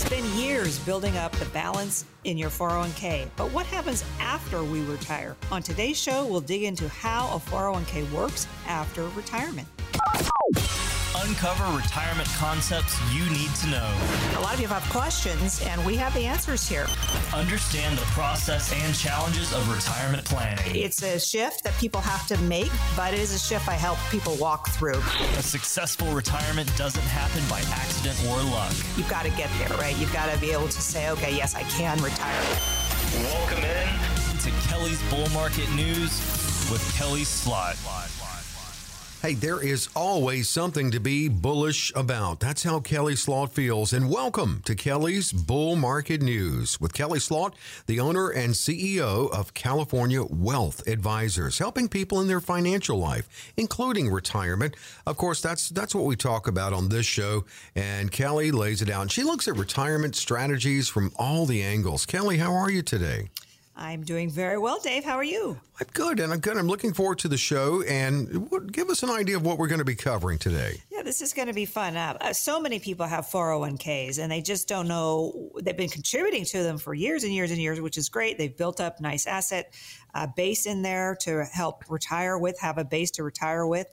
spend years building up the balance in your 401k, but what happens after we retire? On today's show, we'll dig into how a 401k works after retirement. Uncover retirement concepts you need to know. A lot of you have questions, and we have the answers here. Understand the process and challenges of retirement planning. It's a shift that people have to make, but it is a shift I help people walk through. A successful retirement doesn't happen by accident or luck. You've got to get there, right? You've got to be able to say, okay, yes, I can retire. Welcome in to Kelly's Bull Market News with Kelly Slot. Hey, there is always something to be bullish about. That's how Kelly Slot feels. And welcome to Kelly's Bull Market News with Kelly Slot, the owner and CEO of California Wealth Advisors, helping people in their financial life, including retirement. Of course, that's that's what we talk about on this show. And Kelly lays it out. She looks at retirement strategies from all the angles. Kelly, how are you today? I'm doing very well, Dave. How are you? I'm good, and I'm good. I'm looking forward to the show. And give us an idea of what we're going to be covering today. Yeah, this is going to be fun. Uh, uh so many people have 401ks, and they just don't know. They've been contributing to them for years and years and years, which is great. They've built up nice asset uh, base in there to help retire with, have a base to retire with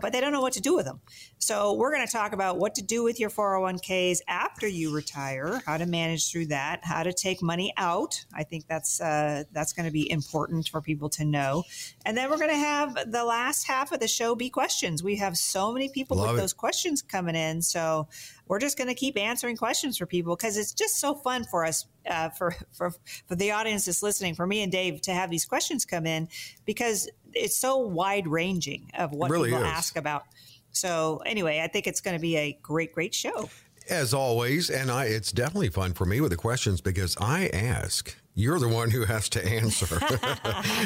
but they don't know what to do with them. So we're going to talk about what to do with your 401ks after you retire, how to manage through that, how to take money out. I think that's uh, that's going to be important for people to know. And then we're going to have the last half of the show be questions. We have so many people Love with it. those questions coming in, so we're just going to keep answering questions for people because it's just so fun for us uh, for for for the audience that's listening, for me and Dave to have these questions come in because it's so wide ranging of what really people is. ask about. So anyway, I think it's going to be a great, great show. As always, and I, it's definitely fun for me with the questions because I ask. You're the one who has to answer.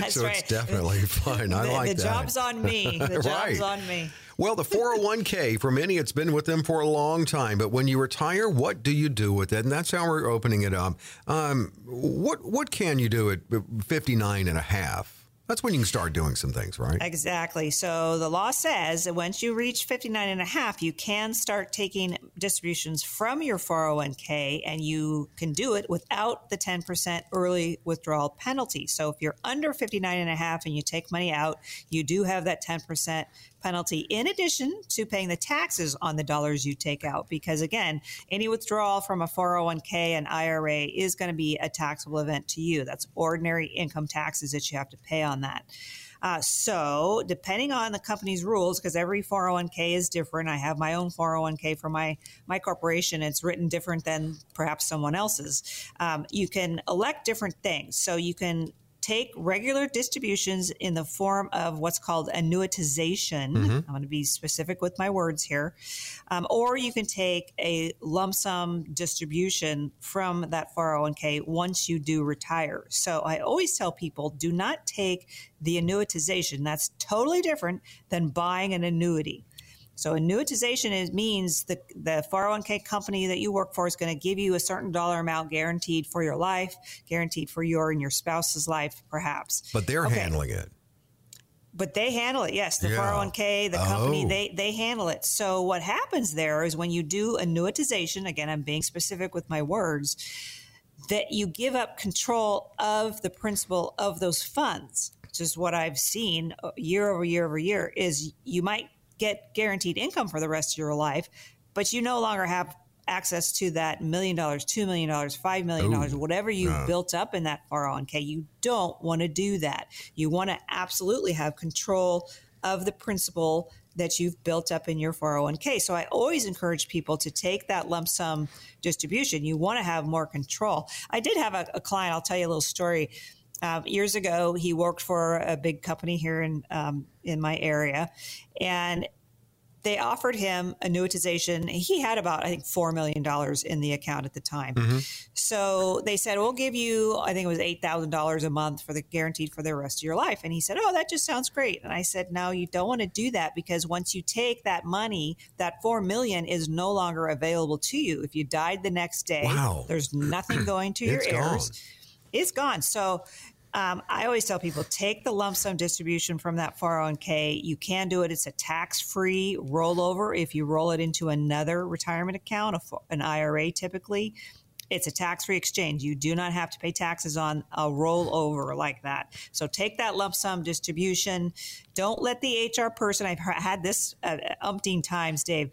so right. it's definitely fun. I the, like the that. The job's on me. The job's right. on me. Well, the 401k, for many, it's been with them for a long time. But when you retire, what do you do with it? And that's how we're opening it up. Um, what, what can you do at 59 and a half? That's when you can start doing some things, right? Exactly. So the law says that once you reach 59 and a half, you can start taking distributions from your 401k and you can do it without the 10% early withdrawal penalty. So if you're under 59 and a half and you take money out, you do have that 10% penalty in addition to paying the taxes on the dollars you take out. Because again, any withdrawal from a 401k and IRA is going to be a taxable event to you. That's ordinary income taxes that you have to pay on that. Uh, so, depending on the company's rules, because every 401k is different, I have my own 401k for my my corporation. It's written different than perhaps someone else's. Um, you can elect different things. So you can take regular distributions in the form of what's called annuitization. Mm-hmm. I'm going to be specific with my words here. Um, or you can take a lump sum distribution from that 401k once you do retire. So I always tell people do not take the annuitization. That's totally different than buying an annuity. So annuitization is, means the, the 401k company that you work for is going to give you a certain dollar amount guaranteed for your life, guaranteed for your and your spouse's life, perhaps. But they're okay. handling it. But they handle it. Yes, the yeah. 401k, the company, oh. they they handle it. So what happens there is when you do annuitization, again, I'm being specific with my words, that you give up control of the principal of those funds. Which is what I've seen uh, year over year over year. Is you might get guaranteed income for the rest of your life, but you no longer have access to that million dollars, two million dollars, five million dollars, whatever you built up in that 401k. You don't want to do that. You want to absolutely have control of the principal that you've built up in your 401k. So I always encourage people to take that lump sum distribution. You want to have more control. I did have a, a client, I'll tell you a little story. Uh, years ago, he worked for a big company here in um, in my area, and they offered him annuitization. He had about, I think, $4 million in the account at the time. Mm-hmm. So they said, we'll give you, I think it was $8,000 a month for the guaranteed for the rest of your life. And he said, oh, that just sounds great. And I said, no, you don't want to do that because once you take that money, that 4 million is no longer available to you. If you died the next day, wow. there's nothing going to your heirs. Gone. It's gone. So Um, I always tell people take the lump sum distribution from that 401k. You can do it. It's a tax free rollover if you roll it into another retirement account, an IRA typically. It's a tax free exchange. You do not have to pay taxes on a rollover like that. So take that lump sum distribution. Don't let the HR person, I've had this uh, umpteen times, Dave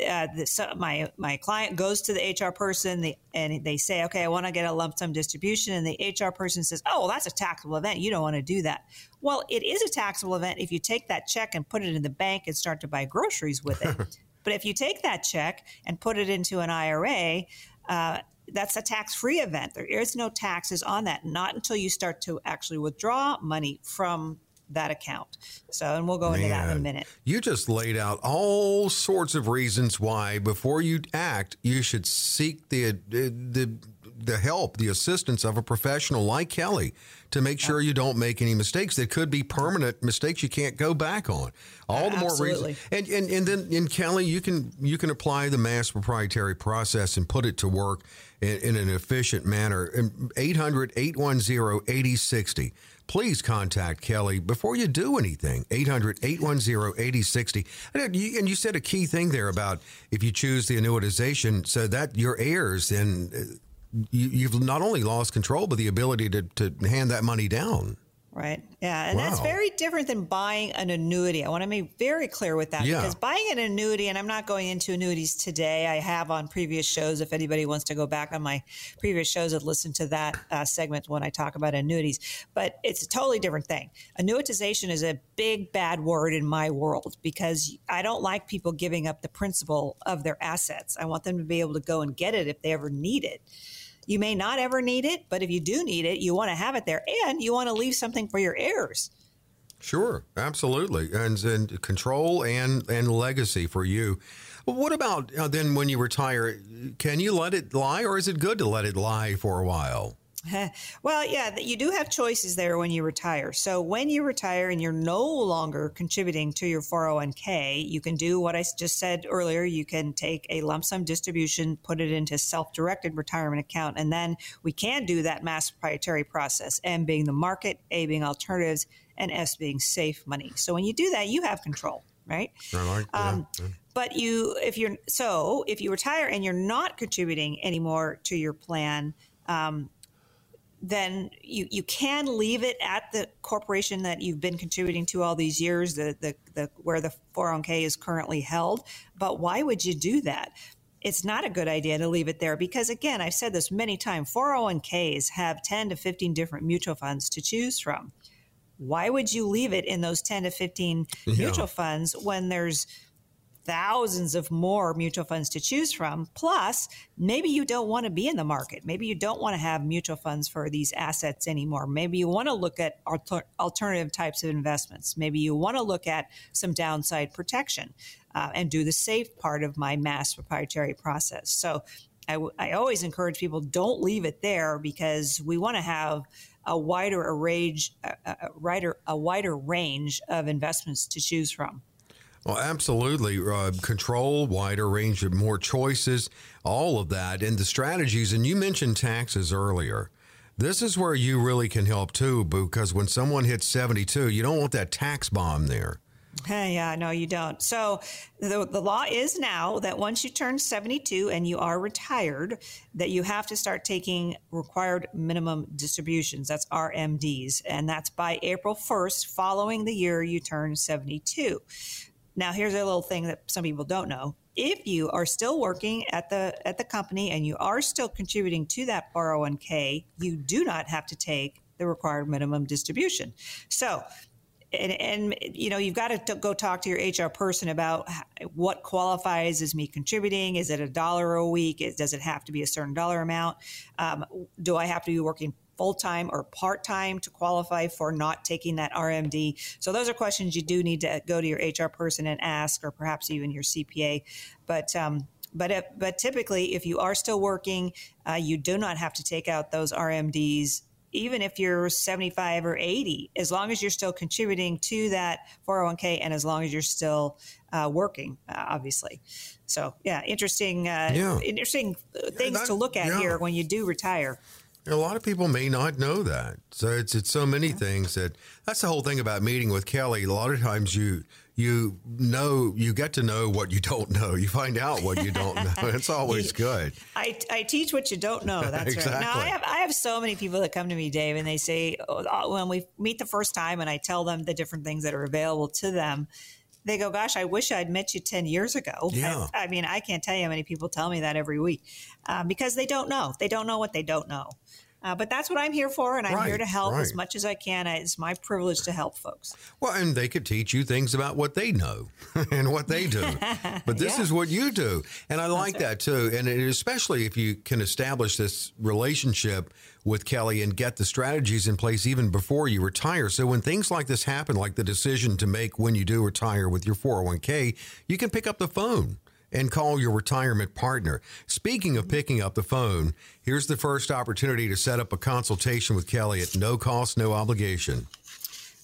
uh, the, my my client goes to the HR person they, and they say, okay, I want to get a lump sum distribution, and the HR person says, oh, well, that's a taxable event. You don't want to do that. Well, it is a taxable event if you take that check and put it in the bank and start to buy groceries with it. but if you take that check and put it into an IRA, uh, that's a tax free event. There is no taxes on that, not until you start to actually withdraw money from that account. So, and we'll go Man, into that in a minute. You just laid out all sorts of reasons why, before you act, you should seek the uh, the the help, the assistance of a professional like Kelly to make sure you don't make any mistakes that could be permanent mistakes you can't go back on. All the more reason. And, and and then in Kelly, you can you can apply the mass proprietary process and put it to work in, in an efficient manner. 800 810 8060 please contact Kelly before you do anything. 800 810 8060. And you said a key thing there about if you choose the annuitization, so that your heirs, then uh, you've not only lost control, but the ability to, to hand that money down. Right. Yeah. And wow. that's very different than buying an annuity. I want to be very clear with that yeah. because buying an annuity, and I'm not going into annuities today, I have on previous shows. If anybody wants to go back on my previous shows and listen to that uh, segment when I talk about annuities, but it's a totally different thing. Annuitization is a big bad word in my world because I don't like people giving up the principal of their assets. I want them to be able to go and get it if they ever need it. You may not ever need it, but if you do need it, you want to have it there and you want to leave something for your heirs. Sure, absolutely, and, and control and and legacy for you. What about uh, then when you retire? Can you let it lie, or is it good to let it lie for a while? well, yeah, you do have choices there when you retire. So when you retire and you're no longer contributing to your 401k, you can do what I just said earlier. You can take a lump sum distribution, put it into self-directed retirement account, and then we can do that mass proprietary process. M being the market, A being alternatives, and S being safe money. So when you do that, you have control, right? Like. Um, yeah. But you, if you're so, if you retire and you're not contributing anymore to your plan. Um, then you, you can leave it at the corporation that you've been contributing to all these years, the, the, the where the 401k is currently held. But why would you do that? It's not a good idea to leave it there because, again, I've said this many times 401ks have 10 to 15 different mutual funds to choose from. Why would you leave it in those 10 to 15 yeah. mutual funds when there's thousands of more mutual funds to choose from. Plus, maybe you don't want to be in the market. Maybe you don't want to have mutual funds for these assets anymore. Maybe you want to look at alter- alternative types of investments. Maybe you want to look at some downside protection uh, and do the safe part of my mass proprietary process. So, I, w- I always encourage people don't leave it there because we want to have a wider array, a, a, wider, a wider range of investments to choose from. Well, absolutely. Uh, control, wider range of more choices, all of that, and the strategies. And you mentioned taxes earlier. This is where you really can help too, because when someone hits 72, you don't want that tax bomb there. Hey, Yeah, no, you don't. So the, the law is now that once you turn 72 and you are retired, that you have to start taking required minimum distributions. That's RMDs. And that's by April 1st, following the year you turn 72. Now, here's a little thing that some people don't know. If you are still working at the at the company and you are still contributing to that 401k, you do not have to take the required minimum distribution. So, and, and, you know you've got to t- go talk to your HR person about what qualifies as me contributing. Is it a dollar a week? Is, does it have to be a certain dollar amount? Um, do I have to be working full time or part time to qualify for not taking that RMD? So those are questions you do need to go to your HR person and ask, or perhaps even your CPA. But um, but if, but typically, if you are still working, uh, you do not have to take out those RMDs. Even if you're 75 or 80, as long as you're still contributing to that 401k and as long as you're still uh, working, uh, obviously. So, yeah, interesting, uh, yeah. interesting things yeah, that, to look at yeah. here when you do retire. A lot of people may not know that. So it's it's so many things that that's the whole thing about meeting with Kelly. A lot of times you you know you get to know what you don't know. You find out what you don't know. It's always good. I, I teach what you don't know. That's exactly. right. Now I have I have so many people that come to me, Dave, and they say oh, uh, when we meet the first time, and I tell them the different things that are available to them. They go, "Gosh, I wish I'd met you ten years ago." Yeah. I, I mean, I can't tell you how many people tell me that every week um, because they don't know. They don't know what they don't know. Uh, but that's what I'm here for, and I'm Right, here to help right. as much as I can. It's my privilege to help folks. Well, and they could teach you things about what they know and what they do. But this Yeah. is what you do. And I like that too. And it, especially if you can establish this relationship with Kelly and get the strategies in place even before you retire. So when things like this happen, like the decision to make when you do retire with your 401k, you can pick up the phone and call your retirement partner. Speaking of picking up the phone, here's the first opportunity to set up a consultation with Kelly at no cost, no obligation.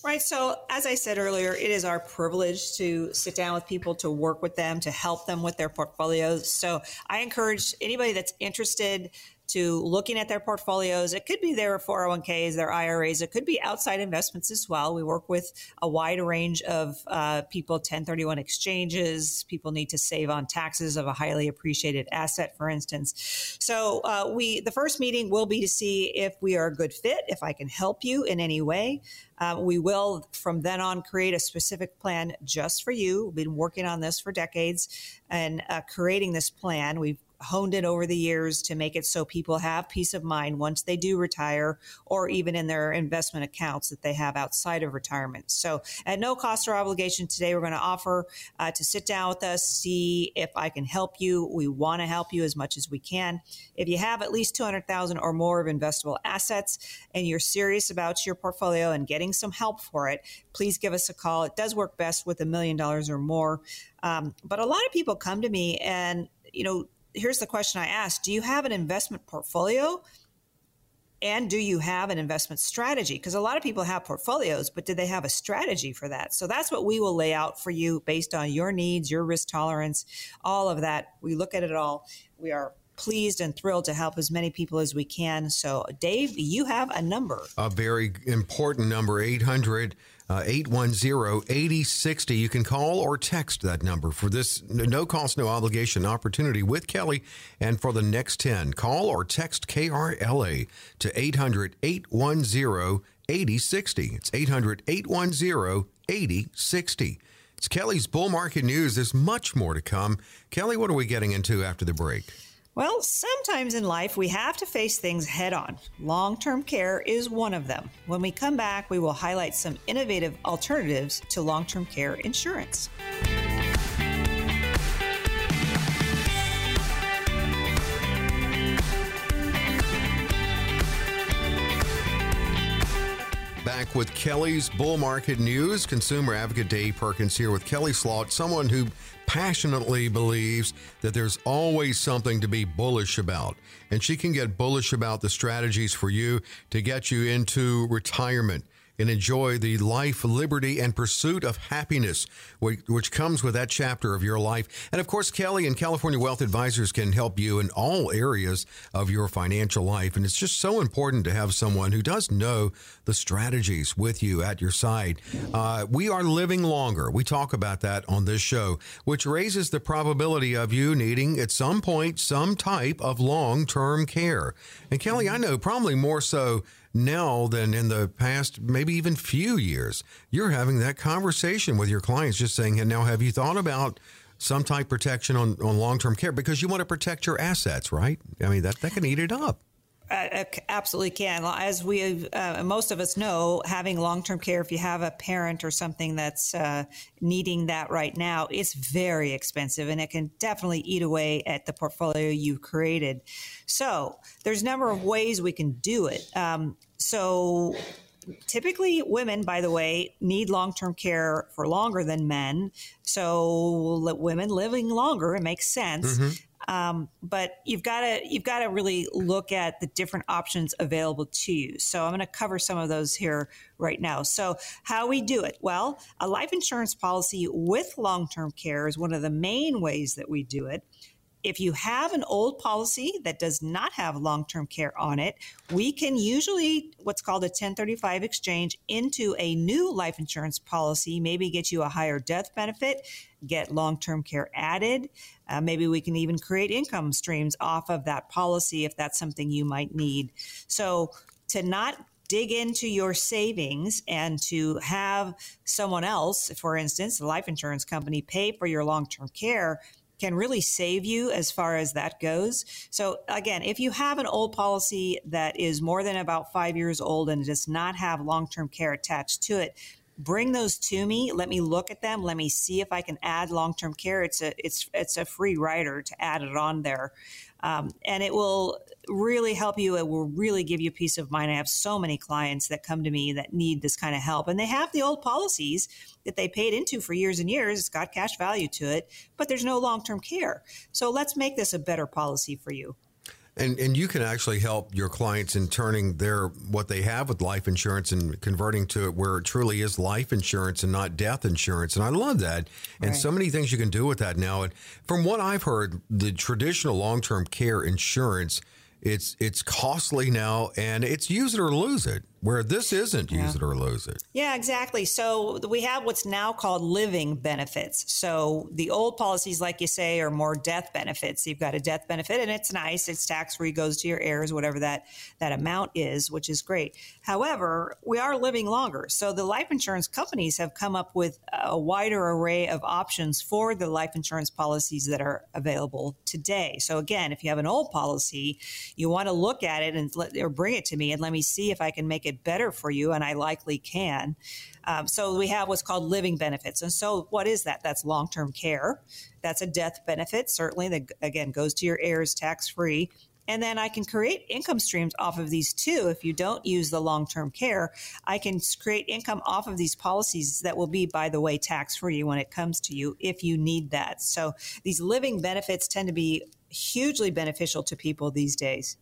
Right. So, as I said earlier, it is our privilege to sit down with people, to work with them, to help them with their portfolios. So, I encourage anybody that's interested to looking at their portfolios. It could be their 401ks, their IRAs. It could be outside investments as well. We work with a wide range of uh, people, 1031 exchanges. People need to save on taxes of a highly appreciated asset, for instance. So uh, we, the first meeting will be to see if we are a good fit, if I can help you in any way. Uh, we will, from then on, create a specific plan just for you. We've been working on this for decades and uh, creating this plan. We've honed it over the years to make it so people have peace of mind once they do retire or even in their investment accounts that they have outside of retirement. So, at no cost or obligation today, we're going to offer uh, to sit down with us, see if I can help you. We want to help you as much as we can. If you have at least 200,000 or more of investable assets and you're serious about your portfolio and getting some help for it, please give us a call. It does work best with a million dollars or more. Um, but a lot of people come to me and, you know, here's the question I ask Do you have an investment portfolio? And do you have an investment strategy? Because a lot of people have portfolios, but do they have a strategy for that? So that's what we will lay out for you based on your needs, your risk tolerance, all of that. We look at it all. We are pleased and thrilled to help as many people as we can. So, Dave, you have a number. a very important number 800 uh, Uh, 810 8060 you can call or text that number for this no cost no obligation opportunity with kelly and for the next 10 call or text krla to 800 810 8060 it's 800 810 8060 it's kelly's bull market news. There's much more to come. Kelly what are we getting into after the break Well, sometimes in life we have to face things head on. Long term care is one of them. When we come back, we will highlight some innovative alternatives to long term care insurance. Back with Kelly's Bull Market News. Consumer advocate Dave Perkins here with Kelly Slot, someone who passionately believes that there's always something to be bullish about. And she can get bullish about the strategies for you to get you into retirement and enjoy the life, liberty, and pursuit of happiness, which, comes with that chapter of your life. And of course, Kelly and California Wealth Advisors can help you in all areas of your financial life. And it's just so important to have someone who does know the strategies with you at your side. Uh, we are living longer. We talk about that on this show, which raises the probability of you needing at some point some type of long term care. And Kelly, I know probably more so now than in the past, maybe even few years. You're having that conversation with your clients, just saying, "And now, have you thought about some type protection on, on long term care because you want to protect your assets, right? I mean, that, that can eat it up. Absolutely can. As we, uh, most of us know, having long term care, if you have a parent or something that's uh, needing that right now, it's very expensive and it can definitely eat away at the portfolio you've created. So there's a number of ways we can do it. Um, so typically women by the way need long-term care for longer than men so women living longer it makes sense mm-hmm. Um, but you've got to you've got to really look at the different options available to you. So i'm going to cover some of those here right now. So how we do it? Well a life insurance policy with long-term care is one of the main ways that we do it if you have an old policy that does not have long term care on it, we can usually what's called a 1035 exchange into a new life insurance policy, maybe get you a higher death benefit, get long term care added. Uh, maybe we can even create income streams off of that policy if that's something you might need. So, to not dig into your savings and to have someone else, for instance, the life insurance company, pay for your long term care can really save you as far as that goes. So again, if you have an old policy that is more than about five years old and does not have long-term care attached to it, bring those to me. Let me look at them. Let me see if I can add long-term care. It's a it's it's a free rider to add it on there. Um, and it will really help you. It will really give you peace of mind. I have so many clients that come to me that need this kind of help, and they have the old policies that they paid into for years and years. It's got cash value to it, but there's no long term care. So let's make this a better policy for you. And and you can actually help your clients in turning their what they have with life insurance and converting to it where it truly is life insurance and not death insurance. And I love that. And right. so many things you can do with that now. And from what I've heard, the traditional long term care insurance it's it's costly now and it's use it or lose it where this isn't use it or lose it. Yeah, exactly. So we have what's now called living benefits. So the old policies, like you say, are more death benefits. You've got a death benefit and it's nice. It's tax free, goes to your heirs, whatever that, that amount is, which is great. However, we are living longer. So the life insurance companies have come up with a wider array of options for the life insurance policies that are available today. So again, if you have an old policy, you want to look at it and let, or bring it to me and let me see if I can make it better for you, and I likely can. Um, so we have what's called living benefits. And so what is that? That's long term care. That's a death benefit, certainly, that again goes to your heirs tax free. And then I can create income streams off of these too. If you don't use the long term care, I can create income off of these policies that will be, by the way, tax free when it comes to you if you need that. So these living benefits tend to be hugely beneficial to people these days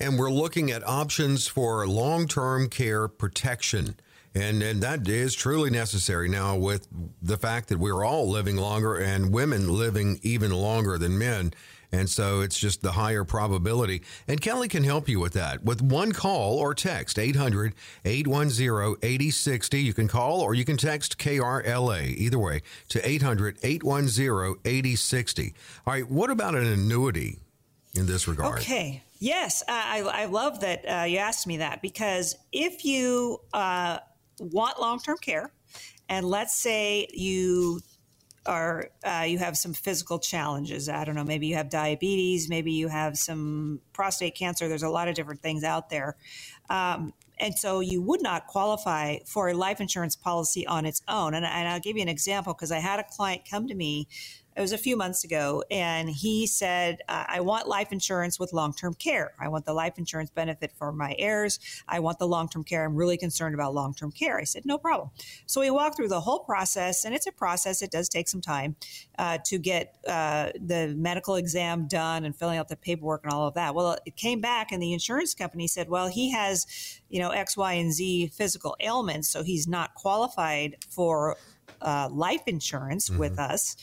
and we're looking at options for long term care protection. And, and that is truly necessary now with the fact that we're all living longer and women living even longer than men. And so it's just the higher probability. And Kelly can help you with that with one call or text 800 810 8060. You can call or you can text KRLA either way to 800 810 8060. All right, what about an annuity in this regard? Okay. Yes, I, I love that uh, you asked me that because if you uh, want long term care, and let's say you are uh, you have some physical challenges. I don't know, maybe you have diabetes, maybe you have some prostate cancer. There's a lot of different things out there. Um, and so you would not qualify for a life insurance policy on its own. And, and I'll give you an example because I had a client come to me it was a few months ago, and he said, I want life insurance with long term care. I want the life insurance benefit for my heirs. I want the long term care. I'm really concerned about long term care. I said, no problem. So we walked through the whole process, and it's a process. It does take some time uh, to get uh, the medical exam done and filling out the paperwork and all of that. Well, it came back, and the insurance company said, well, he has, you know, X, Y, and Z physical ailments, so he's not qualified for uh, life insurance mm-hmm. with us.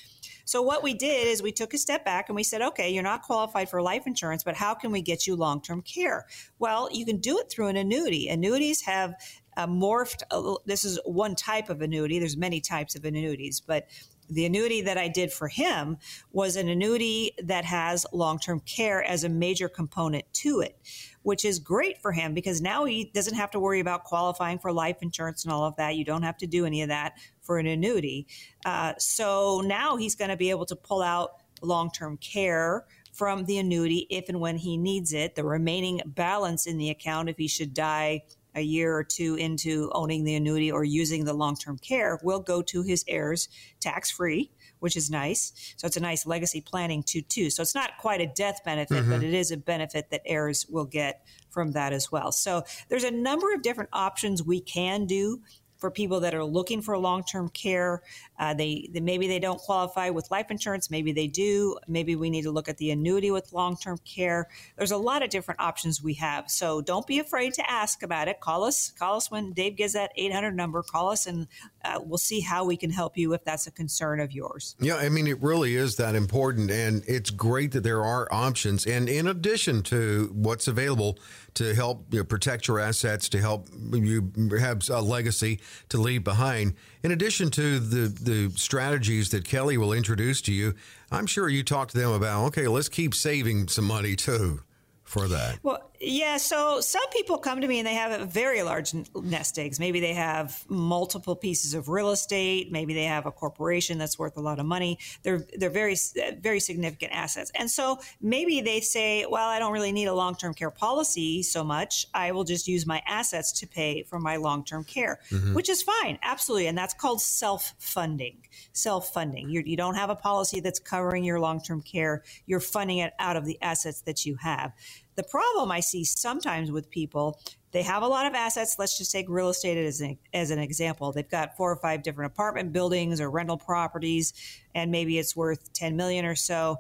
So what we did is we took a step back and we said, okay, you're not qualified for life insurance, but how can we get you long term care? Well, you can do it through an annuity. Annuities have uh, morphed. Uh, this is one type of annuity. There's many types of annuities, but the annuity that I did for him was an annuity that has long term care as a major component to it, which is great for him because now he doesn't have to worry about qualifying for life insurance and all of that. You don't have to do any of that for an annuity. Uh, so now he's going to be able to pull out long term care from the annuity if and when he needs it. The remaining balance in the account, if he should die a year or two into owning the annuity or using the long term care, will go to his heirs tax free. Which is nice. So it's a nice legacy planning too, too. So it's not quite a death benefit, mm-hmm. but it is a benefit that heirs will get from that as well. So there's a number of different options we can do for people that are looking for long-term care. Uh, they, they, maybe they don't qualify with life insurance, maybe they do. Maybe we need to look at the annuity with long-term care. There's a lot of different options we have. So don't be afraid to ask about it. Call us. Call us when Dave gives that 800 number. Call us, and uh, we'll see how we can help you if that's a concern of yours. Yeah, I mean it really is that important, and it's great that there are options. And in addition to what's available to help you know, protect your assets, to help you have a legacy to leave behind. In addition to the, the strategies that Kelly will introduce to you, I'm sure you talk to them about, okay, let's keep saving some money too for that? Well, yeah. So some people come to me and they have very large nest eggs. Maybe they have multiple pieces of real estate. Maybe they have a corporation that's worth a lot of money. They're they're very very significant assets. And so maybe they say, well, I don't really need a long term care policy so much. I will just use my assets to pay for my long term care, mm-hmm. which is fine, absolutely. And that's called self funding. Self funding. You you don't have a policy that's covering your long term care. You're funding it out of the assets that you have. The problem I see sometimes with people, they have a lot of assets. Let's just take real estate as an, as an example. They've got four or five different apartment buildings or rental properties, and maybe it's worth 10 million or so.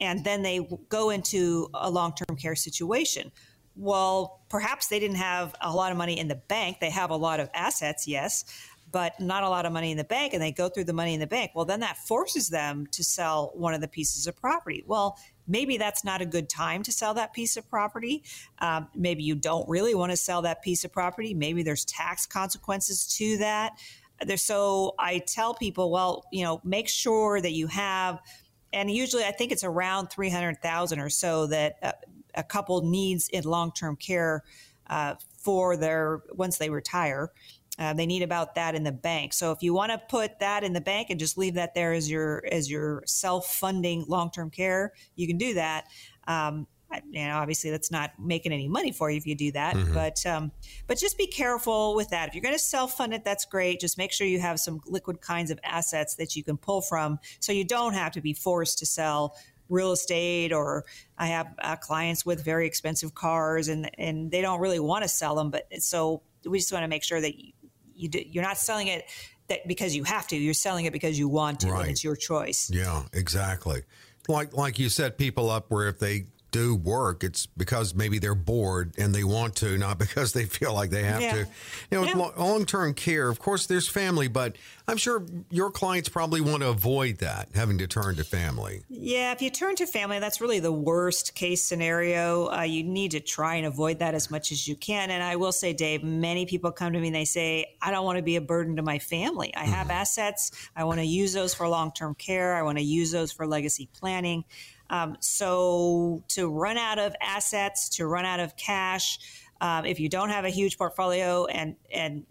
And then they go into a long term care situation. Well, perhaps they didn't have a lot of money in the bank. They have a lot of assets, yes, but not a lot of money in the bank. And they go through the money in the bank. Well, then that forces them to sell one of the pieces of property. Well, maybe that's not a good time to sell that piece of property. Um, maybe you don't really want to sell that piece of property. Maybe there's tax consequences to that. There's, so I tell people, well, you know, make sure that you have, and usually I think it's around 300,000 or so that a, a couple needs in long term care uh, for their once they retire. Uh, they need about that in the bank. So if you want to put that in the bank and just leave that there as your as your self funding long term care, you can do that. Um, you know, obviously that's not making any money for you if you do that, mm-hmm. but um, but just be careful with that. If you're going to self fund it, that's great. Just make sure you have some liquid kinds of assets that you can pull from, so you don't have to be forced to sell real estate or I have uh, clients with very expensive cars and and they don't really want to sell them but so we just want to make sure that you do, you're not selling it that because you have to. You're selling it because you want to, right. and it's your choice. Yeah, exactly. Like like you set people up where if they do work, it's because maybe they're bored and they want to, not because they feel like they have yeah. to. You know, yeah. long term care, of course, there's family, but I'm sure your clients probably want to avoid that, having to turn to family. Yeah, if you turn to family, that's really the worst case scenario. Uh, you need to try and avoid that as much as you can. And I will say, Dave, many people come to me and they say, I don't want to be a burden to my family. I have mm-hmm. assets. I want to use those for long term care. I want to use those for legacy planning. Um, so to run out of assets, to run out of cash, um, if you don't have a huge portfolio and and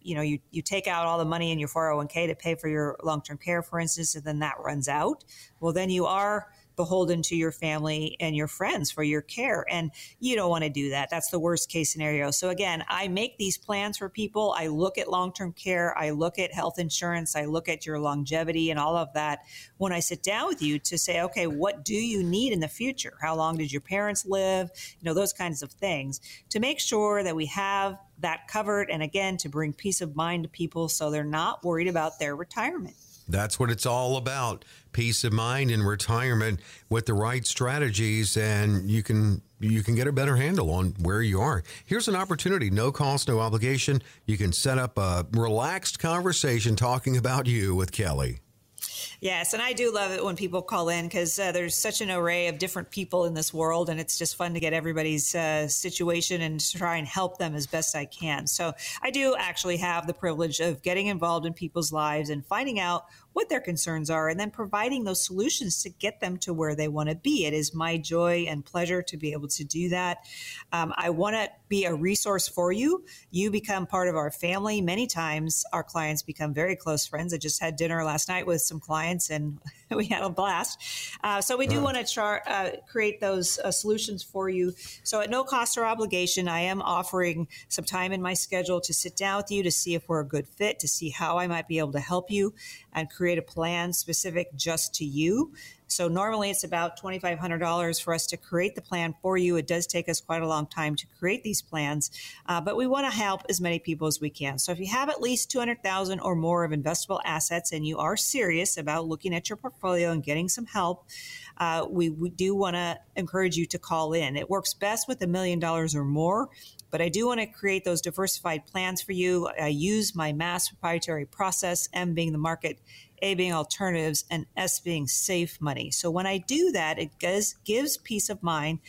you know you, you take out all the money in your 401k to pay for your long-term care for instance and then that runs out well then you are beholden to your family and your friends for your care. And you don't want to do that. That's the worst case scenario. So again, I make these plans for people. I look at long term care. I look at health insurance. I look at your longevity and all of that when I sit down with you to say, okay, what do you need in the future? How long did your parents live? You know, those kinds of things to make sure that we have that covered. And again, to bring peace of mind to people so they're not worried about their retirement. That's what it's all about. Peace of mind in retirement with the right strategies and you can you can get a better handle on where you are. Here's an opportunity, no cost, no obligation. You can set up a relaxed conversation talking about you with Kelly. Yes, and I do love it when people call in because uh, there's such an array of different people in this world, and it's just fun to get everybody's uh, situation and try and help them as best I can. So I do actually have the privilege of getting involved in people's lives and finding out what their concerns are and then providing those solutions to get them to where they want to be. It is my joy and pleasure to be able to do that. Um, I want to be a resource for you. You become part of our family. Many times our clients become very close friends. I just had dinner last night with some clients and we had a blast. Uh, so we do want to char- uh, create those uh, solutions for you. So at no cost or obligation, I am offering some time in my schedule to sit down with you to see if we're a good fit, to see how I might be able to help you and create a plan specific just to you. So normally it's about $2,500 for us to create the plan for you. It does take us quite a long time to create these plans, uh, but we want to help as many people as we can. So if you have at least 200,000 or more of investable assets and you are serious about looking at your portfolio and getting some help, uh, we, we do want to encourage you to call in. It works best with a million dollars or more but I do want to create those diversified plans for you. I use my mass proprietary process, M being the market a being alternatives, and S being safe money. So when I do that, it does, gives peace of mind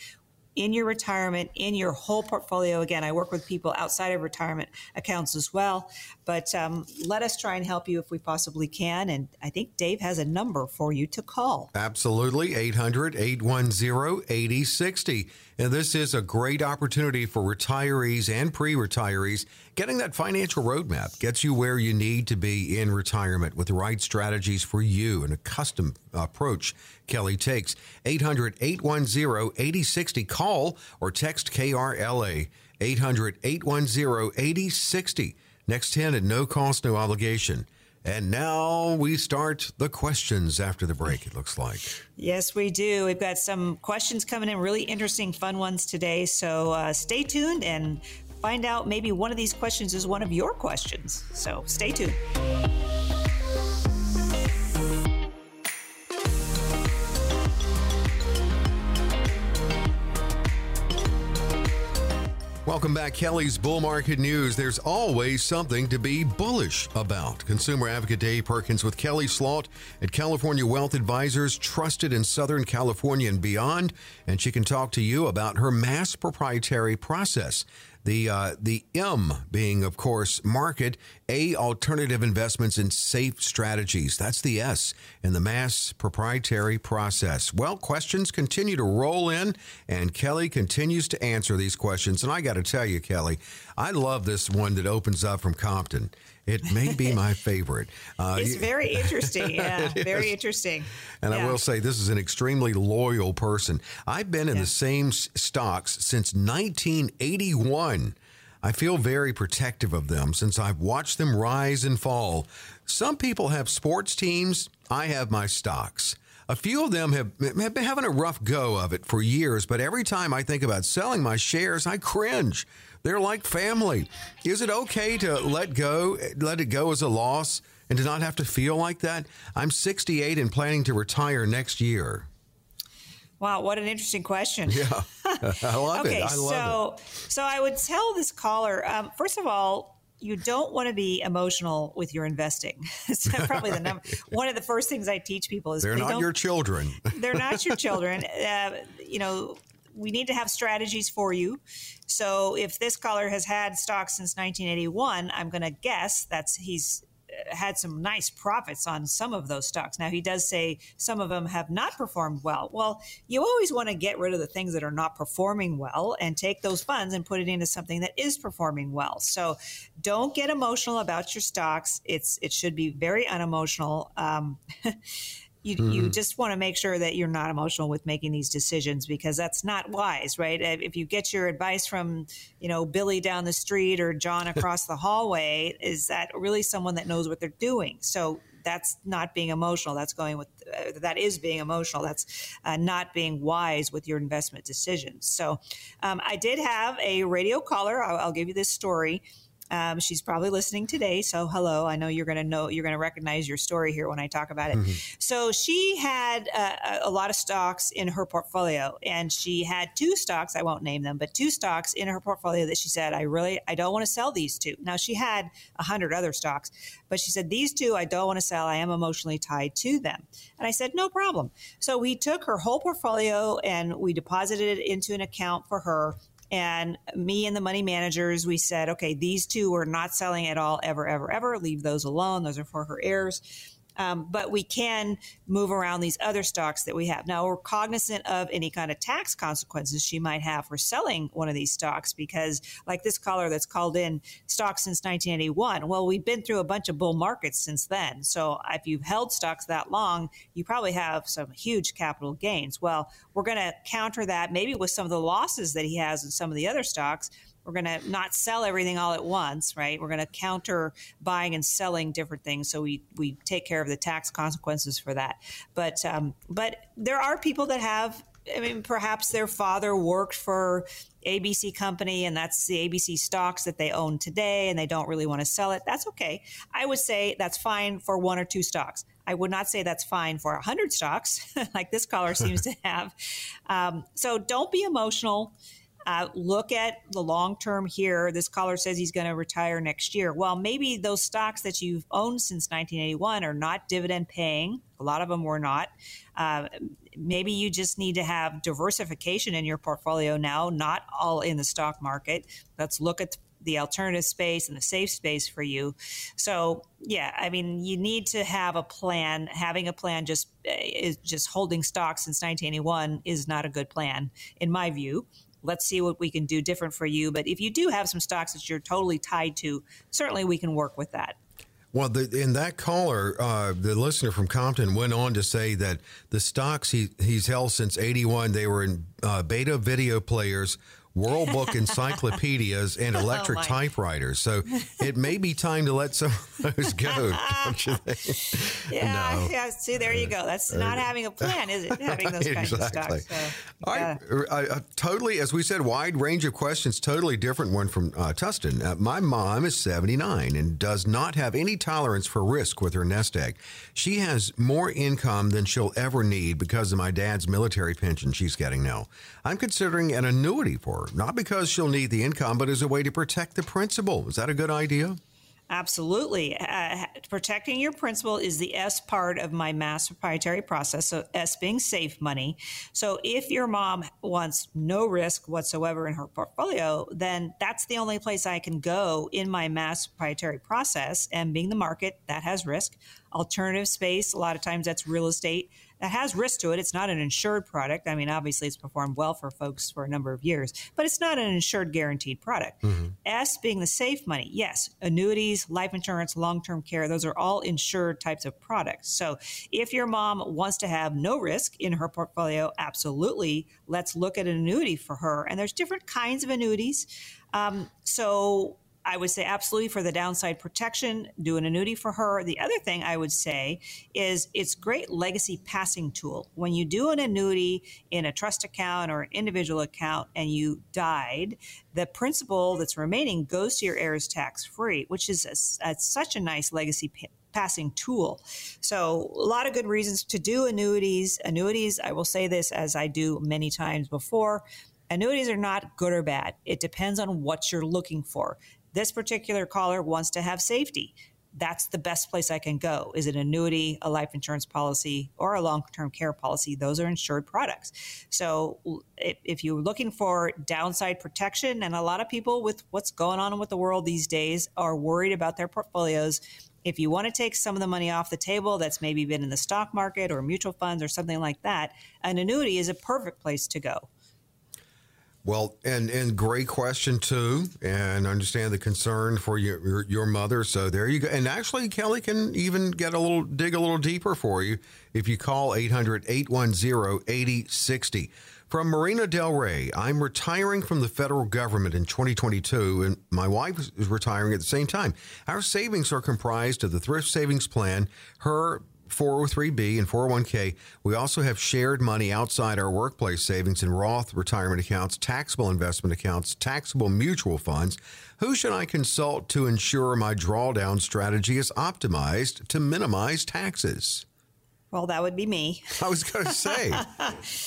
in your retirement, in your whole portfolio. Again, I work with people outside of retirement accounts as well, but um, let us try and help you if we possibly can. And I think Dave has a number for you to call. Absolutely. 800 810 8060. And this is a great opportunity for retirees and pre retirees. Getting that financial roadmap gets you where you need to be in retirement with the right strategies for you and a custom approach Kelly takes. 800 810 8060. Call or text KRLA 800 810 8060. Next 10 at no cost, no obligation. And now we start the questions after the break, it looks like. Yes, we do. We've got some questions coming in, really interesting, fun ones today. So uh, stay tuned and find out maybe one of these questions is one of your questions. So stay tuned. Welcome back, Kelly's Bull Market News. There's always something to be bullish about. Consumer Advocate Dave Perkins with Kelly Slot at California Wealth Advisors, trusted in Southern California and beyond. And she can talk to you about her mass proprietary process the uh, the M being, of course, market. A alternative investments in safe strategies. That's the S in the mass proprietary process. Well, questions continue to roll in, and Kelly continues to answer these questions. And I got to tell you, Kelly, I love this one that opens up from Compton. It may be my favorite. Uh, it's very interesting. Yeah, very interesting. And yeah. I will say, this is an extremely loyal person. I've been in yeah. the same stocks since 1981. I feel very protective of them since I've watched them rise and fall. Some people have sports teams. I have my stocks. A few of them have, have been having a rough go of it for years, but every time I think about selling my shares, I cringe. They're like family. Is it okay to let go, let it go as a loss and to not have to feel like that? I'm 68 and planning to retire next year. Wow, what an interesting question. Yeah, I love okay, it. I so, it. so I would tell this caller, um, first of all, you don't want to be emotional with your investing. it's probably the number one of the first things I teach people is they're not your children. they're not your children. Uh, you know, we need to have strategies for you. So if this caller has had stocks since 1981, I'm going to guess that's he's uh, had some nice profits on some of those stocks. Now he does say some of them have not performed well. Well, you always want to get rid of the things that are not performing well and take those funds and put it into something that is performing well. So don't get emotional about your stocks. It's it should be very unemotional. Um, you, mm-hmm. you just want to make sure that you're not emotional with making these decisions because that's not wise, right? If you get your advice from, you know, Billy down the street or John across the hallway, is that really someone that knows what they're doing? So that's not being emotional. That's going with, uh, that is being emotional. That's uh, not being wise with your investment decisions. So um, I did have a radio caller. I'll, I'll give you this story. Um, she's probably listening today. So hello. I know you're going to know, you're going to recognize your story here when I talk about it. Mm-hmm. So she had uh, a lot of stocks in her portfolio and she had two stocks. I won't name them, but two stocks in her portfolio that she said, I really, I don't want to sell these two. Now she had a hundred other stocks, but she said, these two I don't want to sell. I am emotionally tied to them. And I said, no problem. So we took her whole portfolio and we deposited it into an account for her and me and the money managers, we said, okay, these two are not selling at all, ever, ever, ever. Leave those alone. Those are for her heirs. Um, but we can move around these other stocks that we have. Now, we're cognizant of any kind of tax consequences she might have for selling one of these stocks because, like this caller that's called in, stocks since 1981. Well, we've been through a bunch of bull markets since then. So, if you've held stocks that long, you probably have some huge capital gains. Well, we're going to counter that maybe with some of the losses that he has in some of the other stocks we're going to not sell everything all at once, right? We're going to counter buying and selling different things, so we we take care of the tax consequences for that. But um, but there are people that have. I mean, perhaps their father worked for ABC company and that's the ABC stocks that they own today and they don't really want to sell it. That's okay. I would say that's fine for one or two stocks. I would not say that's fine for 100 stocks, like this caller seems to have. Um, so don't be emotional. Look at the long term here. This caller says he's going to retire next year. Well, maybe those stocks that you've owned since 1981 are not dividend paying. A lot of them were not. Uh, maybe you just need to have diversification in your portfolio now, not all in the stock market. Let's look at the alternative space and the safe space for you. So, yeah, I mean, you need to have a plan. Having a plan just is just holding stock since 1981 is not a good plan, in my view. Let's see what we can do different for you. But if you do have some stocks that you're totally tied to, certainly we can work with that. Well, the, in that caller, uh, the listener from Compton went on to say that the stocks he, he's held since 81, they were in uh, beta video players World Book encyclopedias, and oh, electric oh typewriters. So it may be time to let some of those go, don't you think? Yeah, no. yeah. See, there you go. That's not having a plan, is it? Having those kinds exactly. of stocks. So, yeah. I, I, totally, as we said, wide range of questions. Totally different one from uh, Tustin. Uh, my mom is 79 and does not have any tolerance for risk with her nest egg. She has more income than she'll ever need because of my dad's military pension she's getting now. I'm considering an annuity for her, not because she'll need the income, but as a way to protect the principal. Is that a good idea? Absolutely. Uh, protecting your principal is the S part of my mass proprietary process. So, S being safe money. So, if your mom wants no risk whatsoever in her portfolio, then that's the only place I can go in my mass proprietary process. And being the market, that has risk. Alternative space, a lot of times that's real estate that has risk to it. It's not an insured product. I mean, obviously, it's performed well for folks for a number of years, but it's not an insured guaranteed product. Mm-hmm. S being the safe money. Yes, annuities, life insurance, long term care, those are all insured types of products. So if your mom wants to have no risk in her portfolio, absolutely, let's look at an annuity for her. And there's different kinds of annuities. Um, so I would say absolutely for the downside protection, do an annuity for her. The other thing I would say is it's great legacy passing tool. When you do an annuity in a trust account or an individual account and you died, the principal that's remaining goes to your heirs tax free, which is a, a, such a nice legacy passing tool. So, a lot of good reasons to do annuities. Annuities, I will say this as I do many times before. Annuities are not good or bad. It depends on what you're looking for. This particular caller wants to have safety. That's the best place I can go. Is an annuity, a life insurance policy, or a long term care policy? Those are insured products. So if, if you're looking for downside protection, and a lot of people with what's going on with the world these days are worried about their portfolios, if you want to take some of the money off the table that's maybe been in the stock market or mutual funds or something like that, an annuity is a perfect place to go. Well, and and great question too, and understand the concern for your, your, your mother. So there you go. And actually, Kelley can even get a little dig a little deeper for you if you call 800-810-8060. From Marina Del Rey, I'm retiring from the federal government in 2022, and my wife is retiring at the same time. Our savings are comprised of the thrift savings plan, her 403b and 401k. We also have shared money outside our workplace savings in Roth retirement accounts, taxable investment accounts, taxable mutual funds. Who should I consult to ensure my drawdown strategy is optimized to minimize taxes? Well, that would be me. I was going to say,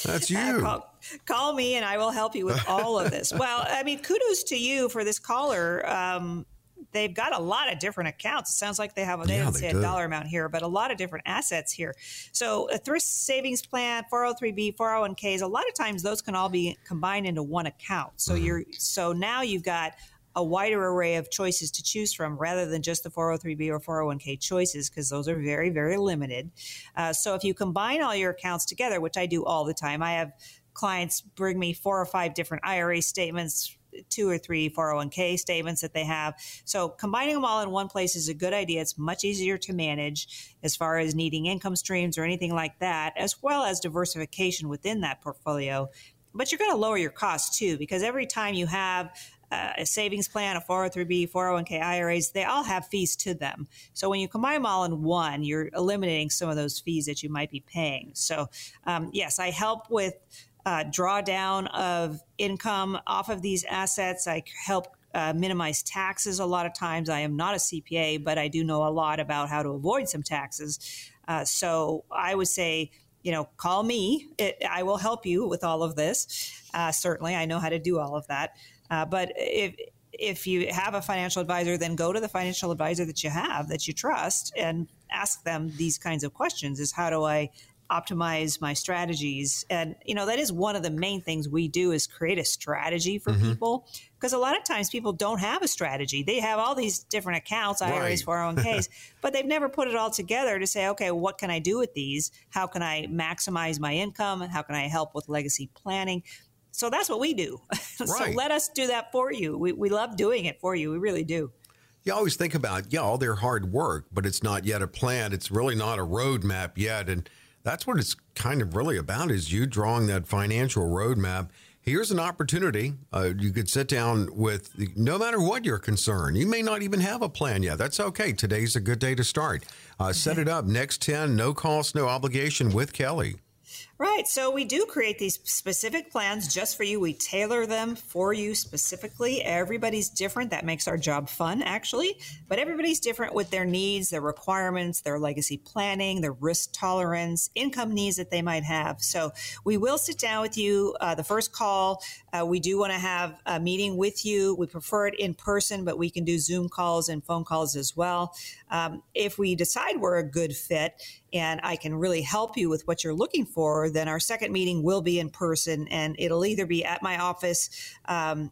that's you. Uh, call, call, me and I will help you with all of this. well, I mean, kudos to you for this caller. Um, they've got a lot of different accounts. It sounds like they have, they yeah, didn't say a dollar amount here, but a lot of different assets here. So a thrift savings plan, 403b, 401ks, a lot of times those can all be combined into one account. So mm-hmm. you're, so now you've got a wider array of choices to choose from rather than just the 403b or 401k choices because those are very very limited uh, so if you combine all your accounts together which i do all the time i have clients bring me four or five different ira statements two or three 401k statements that they have. So combining them all in one place is a good idea. It's much easier to manage as far as needing income streams or anything like that, as well as diversification within that portfolio. but you're going to lower your costs too because every time you have uh, a savings plan, a 403b, 401k IRAs, they all have fees to them. So when you combine them all in one, you're eliminating some of those fees that you might be paying. So um, yes, I help with uh, drawdown of income off of these assets. I help uh, minimize taxes a lot of times. I am not a CPA, but I do know a lot about how to avoid some taxes. Uh, so I would say, you know, call me. It, I will help you with all of this. Uh, certainly, I know how to do all of that. Uh, but if if you have a financial advisor, then go to the financial advisor that you have that you trust and ask them these kinds of questions: Is how do I optimize my strategies. And you know that is one of the main things we do is create a strategy for mm-hmm. people. Because a lot of times people don't have a strategy. They have all these different accounts. Iras right. 401ks but they've never put it all together to say okay what can i do with these? How can i maximize my income? How can i help with legacy planning? So that's what we do. Right. so let us do that for you. We, we love doing it for you. We really do. You always think about yeah all their hard work but it's not yet a plan. It's really not a roadmap yet. And that's what it's kind of really about is you drawing that financial roadmap. Here's an opportunity uh, you could sit down with no matter what your concern you may not even have a plan yet. That's okay. Today's a good day to start. Uh, set it up. Next 10 no cost no obligation with kelley Right. So we do create these specific plans just for you. We tailor them for you specifically. Everybody's different. That makes our job fun, actually. But everybody's different with their needs, their requirements, their legacy planning, their risk tolerance, income needs that they might have. So we will sit down with you. Uh, the first call, uh, we do want to have a meeting with you. We prefer it in person, but we can do Zoom calls and phone calls as well. Um, if we decide we're a good fit, and I can really help you with what you're looking for, then our second meeting will be in person and it'll either be at my office um,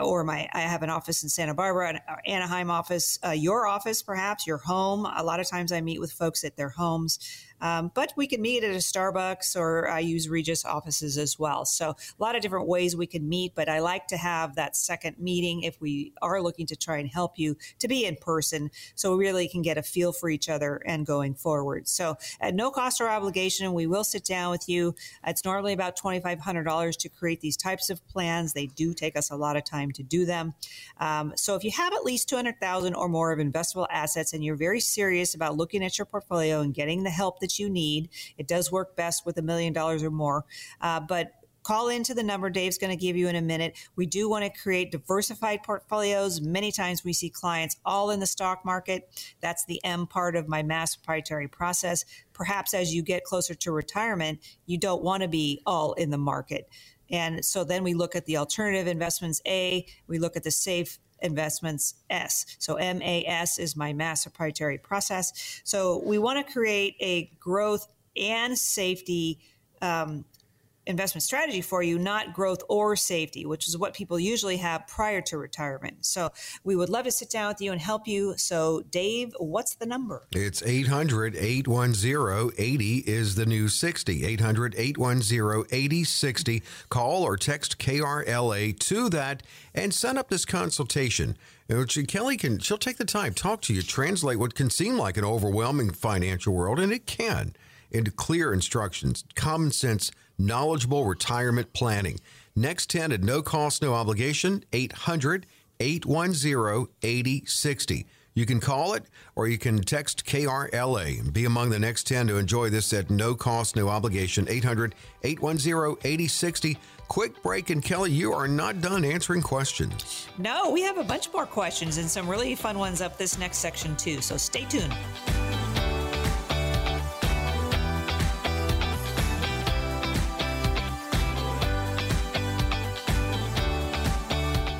or my I have an office in Santa Barbara, an Anaheim office, uh, your office, perhaps your home. A lot of times I meet with folks at their homes. Um, but we can meet at a Starbucks or I use Regus offices as well. So a lot of different ways we can meet, but I like to have that second meeting if we are looking to try and help you to be in person so we really can get a feel for each other and going forward. So at no cost or obligation, we will sit down with you. It's normally about $2,500 to create these types of plans. They do take us a lot of time to do them. Um, so if you have at least 200,000 or more of investable assets and you're very serious about looking at your portfolio and getting the help that that you need. It does work best with a million dollars or more. Uh, but call into the number Dave's going to give you in a minute. We do want to create diversified portfolios. Many times we see clients all in the stock market. That's the M part of my mass proprietary process. Perhaps as you get closer to retirement, you don't want to be all in the market. And so then we look at the alternative investments A, we look at the safe investments S. So MAS is my mass proprietary process. So we want to create a growth and safety um, investment strategy for you, not growth or safety, which is what people usually have prior to retirement. So we would love to sit down with you and help you. So, Dave, what's the number? It's 800 810 80 is the new 60. 800 810 8060. Call or text KRLA to that and set up this consultation. Which Kelley can, she'll take the time, talk to you, translate what can seem like an overwhelming financial world, and it can, into clear instructions, common sense knowledgeable retirement planning. Next 10 at no cost, no obligation, 800 810 8060. You can call it or you can text KRLA and be among the next 10 to enjoy this at no cost, no obligation. 800 810 8060. Quick break, and Kelley, you are not done answering questions. No, we have a bunch more questions and some really fun ones up this next section, too. So stay tuned.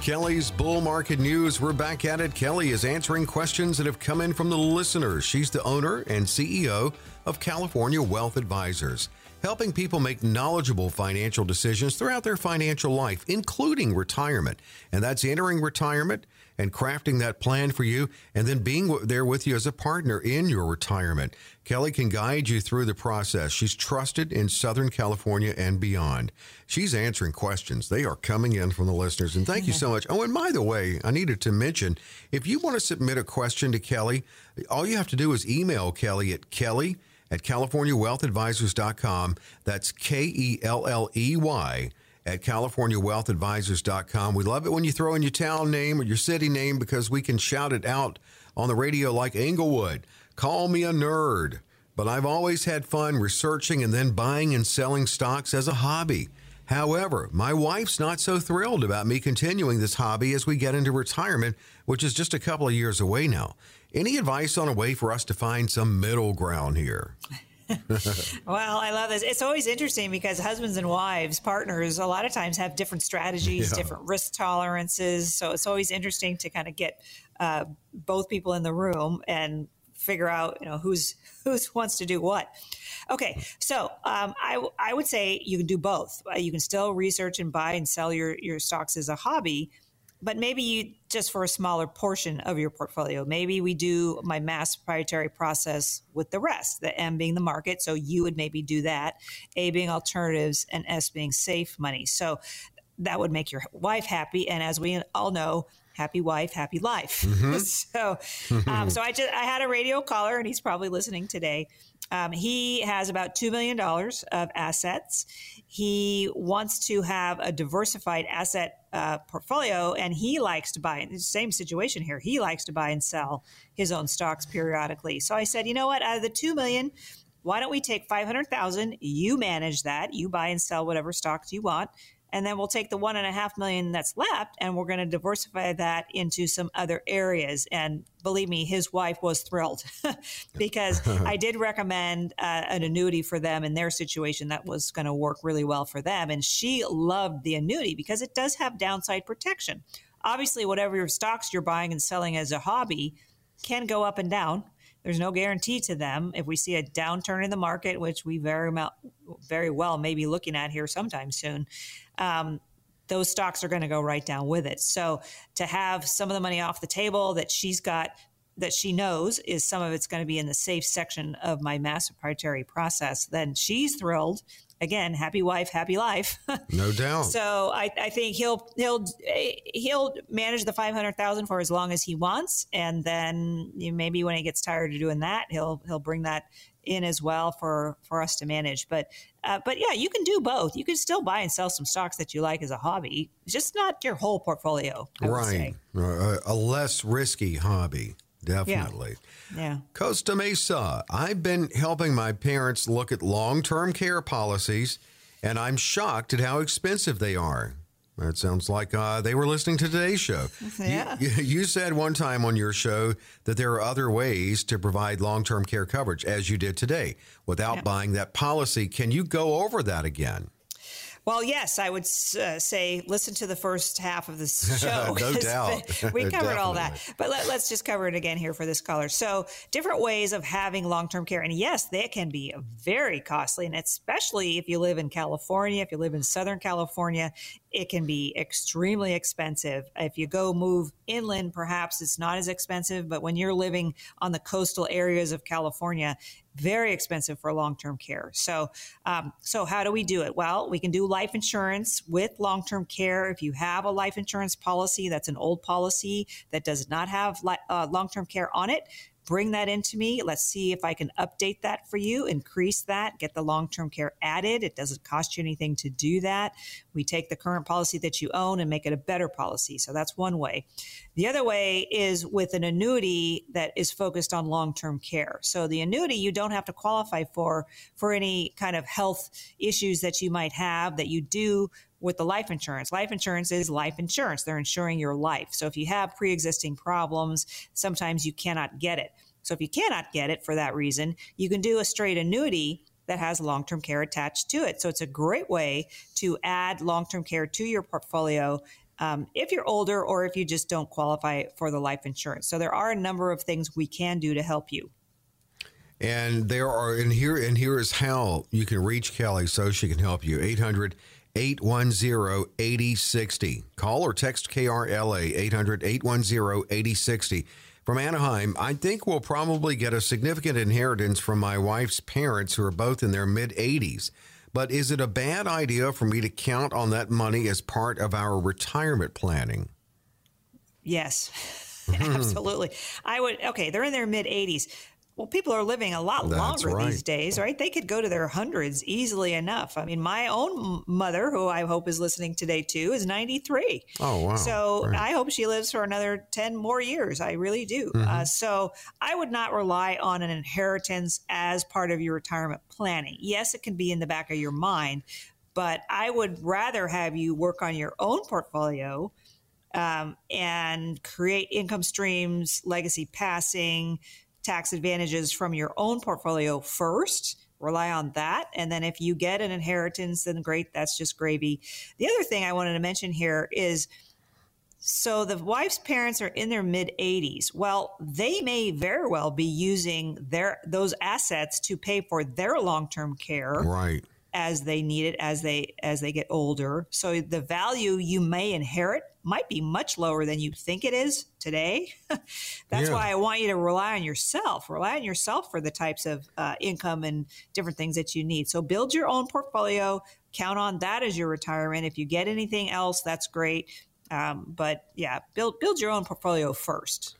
Kelley's Bull Market News. We're back at it. Kelley is answering questions that have come in from the listeners. She's the owner and CEO of California Wealth Advisors, helping people make knowledgeable financial decisions throughout their financial life, including retirement. And that's entering retirement and crafting that plan for you and then being there with you as a partner in your retirement. Kelley can guide you through the process. She's trusted in Southern California and beyond. She's answering questions. They are coming in from the listeners. And thank you so much. Oh, and by the way, I needed to mention if you want to submit a question to Kelley, all you have to do is email Kelley at Kelley at CaliforniaWealthAdvisors.com. That's K E L L E Y at CaliforniaWealthAdvisors.com. We love it when you throw in your town name or your city name because we can shout it out on the radio like Inglewood. Call me a nerd, but I've always had fun researching and then buying and selling stocks as a hobby. However, my wife's not so thrilled about me continuing this hobby as we get into retirement, which is just a couple of years away now. Any advice on a way for us to find some middle ground here? well, I love this. It's always interesting because husbands and wives, partners, a lot of times have different strategies, yeah. different risk tolerances. So it's always interesting to kind of get uh, both people in the room and figure out, you know, who's who's wants to do what. Okay, so um, I I would say you can do both. Uh, you can still research and buy and sell your your stocks as a hobby, but maybe you just for a smaller portion of your portfolio. Maybe we do my mass proprietary process with the rest, the M being the market. So you would maybe do that, A being alternatives, and S being safe money. So that would make your wife happy. And as we all know, happy wife, happy life. Mm-hmm. so, um, so I just I had a radio caller, and he's probably listening today. Um, he has about $2 million of assets. He wants to have a diversified asset uh, portfolio, and he likes to buy, the same situation here, he likes to buy and sell his own stocks periodically. So I said, you know what, out of the 2 million, why don't we take 500,000, you manage that, you buy and sell whatever stocks you want, and then we'll take the one and a half million that's left and we're going to diversify that into some other areas. And believe me, his wife was thrilled because I did recommend uh, an annuity for them in their situation that was going to work really well for them. And she loved the annuity because it does have downside protection. Obviously, whatever your stocks you're buying and selling as a hobby can go up and down there's no guarantee to them. If we see a downturn in the market, which we very very well may be looking at here sometime soon, um, those stocks are going to go right down with it. So to have some of the money off the table that she's got that she knows is some of it's going to be in the safe section of my mass proprietary process, then she's thrilled again, happy wife, happy life. no doubt. So I, I, think he'll he'll he'll manage the five hundred thousand for as long as he wants, and then maybe when he gets tired of doing that, he'll he'll bring that in as well for for us to manage. But uh, but yeah, you can do both. You can still buy and sell some stocks that you like as a hobby, just not your whole portfolio. right, uh, a less risky hobby. Definitely. Yeah. yeah. Costa Mesa. I've been helping my parents look at long term care policies, and I'm shocked at how expensive they are. That sounds like uh, they were listening to today's show. Yeah. You, you, said one time on your show that there are other ways to provide long term care coverage, as you did today, without yeah. buying that policy. Can you go over that again? Well, yes, I would uh, say listen to the first half of this show. no doubt. we covered all that. But let, us just cover it again here for this caller. So, different ways of having long term care. And yes, they can be very costly. And especially if you live in California, if you live in Southern California, it can be extremely expensive. If you go move inland, perhaps it's not as expensive. But when you're living on the coastal areas of California, very expensive for long-term care. So, um, so how do we do it? Well, we can do life insurance with long-term care. If you have a life insurance policy that's an old policy that does not have li- uh, long-term care on it, bring that into me. Let's see if I can update that for you, increase that, get the long term care added. It doesn't cost you anything to do that. We take the current policy that you own and make it a better policy. So that's one way. The other way is with an annuity that is focused on long term care. So the annuity you don't have to qualify for for any kind of health issues that you might have that you do with the life insurance. Life insurance is life insurance. They're insuring your life. So if you have pre existing problems, sometimes you cannot get it. So if you cannot get it for that reason, you can do a straight annuity that has long term care attached to it. So it's a great way to add long term care to your portfolio. Um, if you're older or if you just don't qualify for the life insurance. So there are a number of things we can do to help you. And there are, and here, and here is how you can reach Kelley so she can help you. 800 810 8060. Call or text KRLA 800 810 8060. From Anaheim, I think we'll probably get a significant inheritance from my wife's parents who are both in their mid 80s. But is it a bad idea for me to count on that money as part of our retirement planning? Yes, absolutely. I would, okay, they're in their mid 80s well, people are living a lot That's longer right. these days, right? They could go to their hundreds easily enough. I mean, my own mother, who I hope is listening today too, is 93. Oh, wow. So Great. I hope she lives for another 10 more years. I really do. Mm-hmm. Uh, so I would not rely on an inheritance as part of your retirement planning. Yes, it can be in the back of your mind, but I would rather have you work on your own portfolio um, and create income streams, legacy passing, tax advantages from your own portfolio first. Rely on that. And then if you get an inheritance, then great, that's just gravy. The other thing I wanted to mention here is so the wife's parents are in their mid 80s. Well, they may very well be using their those assets to pay for their long-term care Right. As they need it as they as they get older. So the value you may inherit might be much lower than you think it is today. That's Yeah. why I want you to rely on yourself. Rely on yourself for the types of uh, income and different things that you need. So build your own portfolio. Count on that as your retirement. If you get anything else, that's great. Um, but yeah, build build your own portfolio first.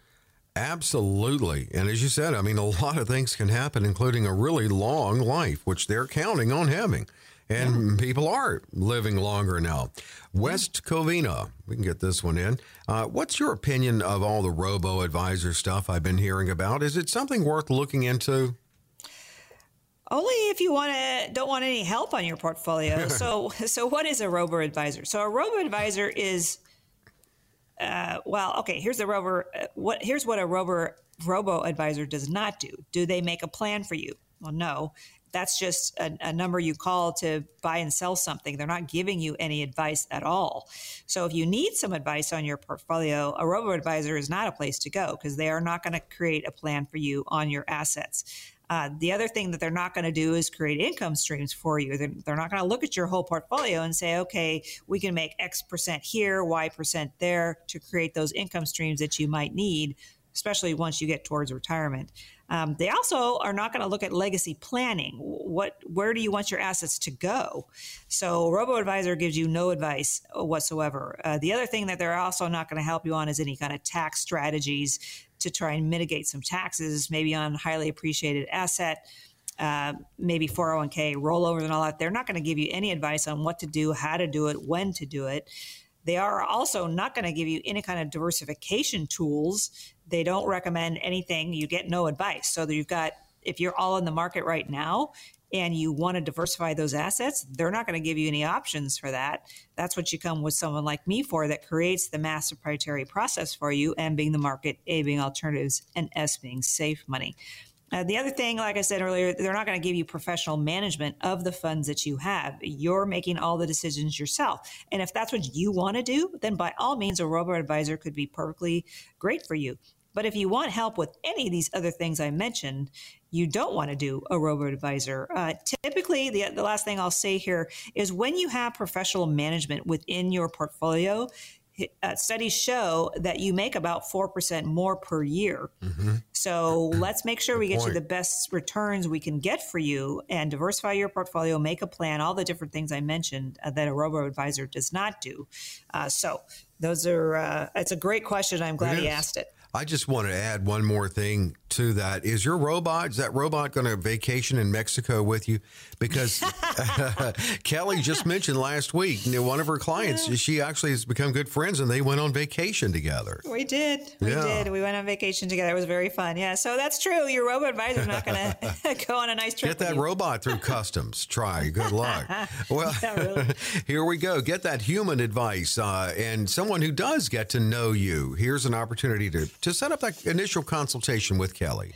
Absolutely. And as you said, I mean, a lot of things can happen, including a really long life, which they're counting on having. And people are living longer now. West Covina, we can get this one in. Uh, what's your opinion of all the robo advisor stuff I've been hearing about? Is it something worth looking into? Only if you want to don't want any help on your portfolio. so so what is a robo advisor? So a robo advisor is uh, well, okay, here's the rover. uh, what here's what a rover robo advisor does not do. Do they make a plan for you? Well, no. That's just a, a number you call to buy and sell something. They're not giving you any advice at all. So if you need some advice on your portfolio, a robo advisor is not a place to go because they are not going to create a plan for you on your assets. Uh, the other thing that they're not going to do is create income streams for you. They're, they're not going to look at your whole portfolio and say, okay, we can make X percent here, Y percent there to create those income streams that you might need, especially once you get towards retirement. Um, they also are not going to look at legacy planning. What, where do you want your assets to go? So, Robo Advisor gives you no advice whatsoever. Uh, the other thing that they're also not going to help you on is any kind of tax strategies to try and mitigate some taxes, maybe on highly appreciated asset, uh, maybe 401k rollovers and all that. They're not going to give you any advice on what to do, how to do it, when to do it. They are also not going to give you any kind of diversification tools. They don't recommend anything. You get no advice. So you've got, if you're all in the market right now and you want to diversify those assets, they're not going to give you any options for that. That's what you come with someone like me for that creates the mass proprietary process for you, and being the market, A being alternatives, and S being safe money. Uh, the other thing, like I said earlier, they're not going to give you professional management of the funds that you have. You're making all the decisions yourself. And if that's what you want to do, then by all means, a robo advisor could be perfectly great for you. But if you want help with any of these other things I mentioned, you don't want to do a robo advisor. Uh, typically, the, the last thing I'll say here is when you have professional management within your portfolio, uh, studies show that you make about 4% more per year. So let's make sure we get you the best returns we can get for you and diversify your portfolio, make a plan, all the different things I mentioned uh, that a robo advisor does not do. Uh, so those are, uh, it's a great question. I'm glad he asked it. I just want to add one more thing to that. Is your robot, is that robot going to vacation in Mexico with you? Because Kelley just mentioned last week, you know, one of her clients, she actually has become good friends and they went on vacation together. We did. We Yeah. did. We went on vacation together. It was very fun. Yeah. So that's true. Your robo advisor is not going to go on a nice trip. Get that robot through customs. Try. Good luck. Well, really. here we go. Get that human advice uh, and someone who does get to know you. Here's an opportunity to, to set up that initial consultation with Kelley.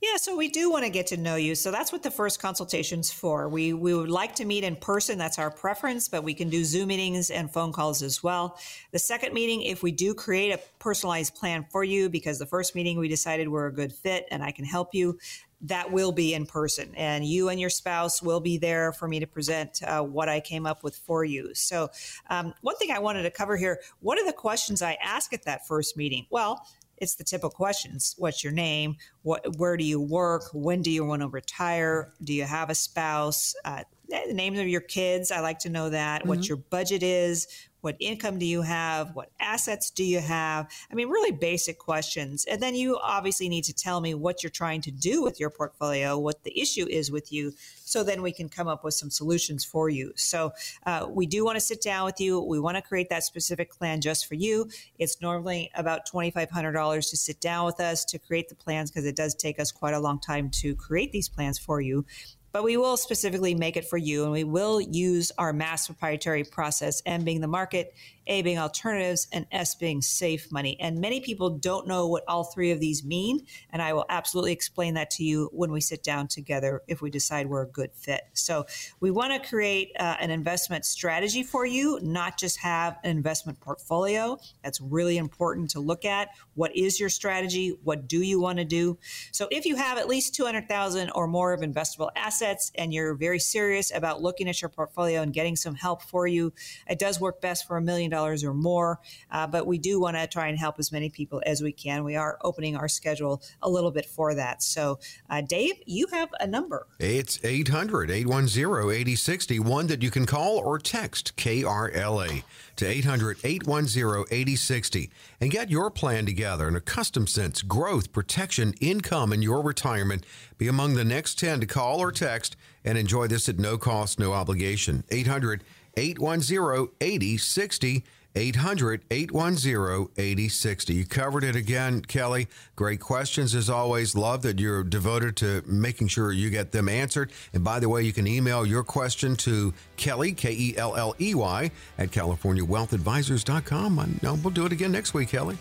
Yeah, so we do want to get to know you. So that's what the first consultation's for. We we would like to meet in person. That's our preference, but we can do Zoom meetings and phone calls as well. The second meeting, if we do create a personalized plan for you, because the first meeting we decided we're a good fit and I can help you, that will be in person. And you and your spouse will be there for me to present uh, what I came up with for you. So, um, one thing I wanted to cover here what are the questions I ask at that first meeting? Well, it's the typical questions. What's your name? What where do you work? When do you want to retire? Do you have a spouse? Uh, the names of your kids i like to know that what your budget is What income do you have? What assets do you have? I mean, really basic questions. And then you obviously need to tell me what you're trying to do with your portfolio, what the issue is with you, so then we can come up with some solutions for you. So uh, we do want to sit down with you. We want to create that specific plan just for you. It's normally about $2,500 to sit down with us to create the plans because it does take us quite a long time to create these plans for you but we will specifically make it for you and we will use our mass proprietary process and being the market a being alternatives, and S being safe money. And many people don't know what all three of these mean. And I will absolutely explain that to you when we sit down together if we decide we're a good fit. So we want to create uh, an investment strategy for you, not just have an investment portfolio. That's really important to look at. What is your strategy? What do you want to do? So if you have at least 200,000 or more of investable assets and you're very serious about looking at your portfolio and getting some help for you, it does work best for a million dollars or more. Uh, but we do want to try and help as many people as we can. We are opening our schedule a little bit for that. So, uh, Dave, you have a number. It's 800 810 8060, one that you can call or text KRLA to 800 810 8060 and get your plan together in a custom sense, growth, protection, income, and your retirement. Be among the next 10 to call or text and enjoy this at no cost, no obligation. 800 810 8060. 800 810 8060. You covered it again, Kelley. Great questions as always. Love that you're devoted to making sure you get them answered. And by the way, you can email your question to Kelley, K E L L E Y, at CaliforniaWealthAdvisors.com. I know we'll do it again next week, Kelley.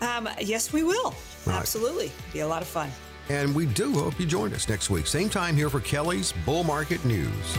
Um, yes, we will. Right. Absolutely. Be a lot of fun. And we do hope you join us next week. Same time here for Kelley's Bull Market News.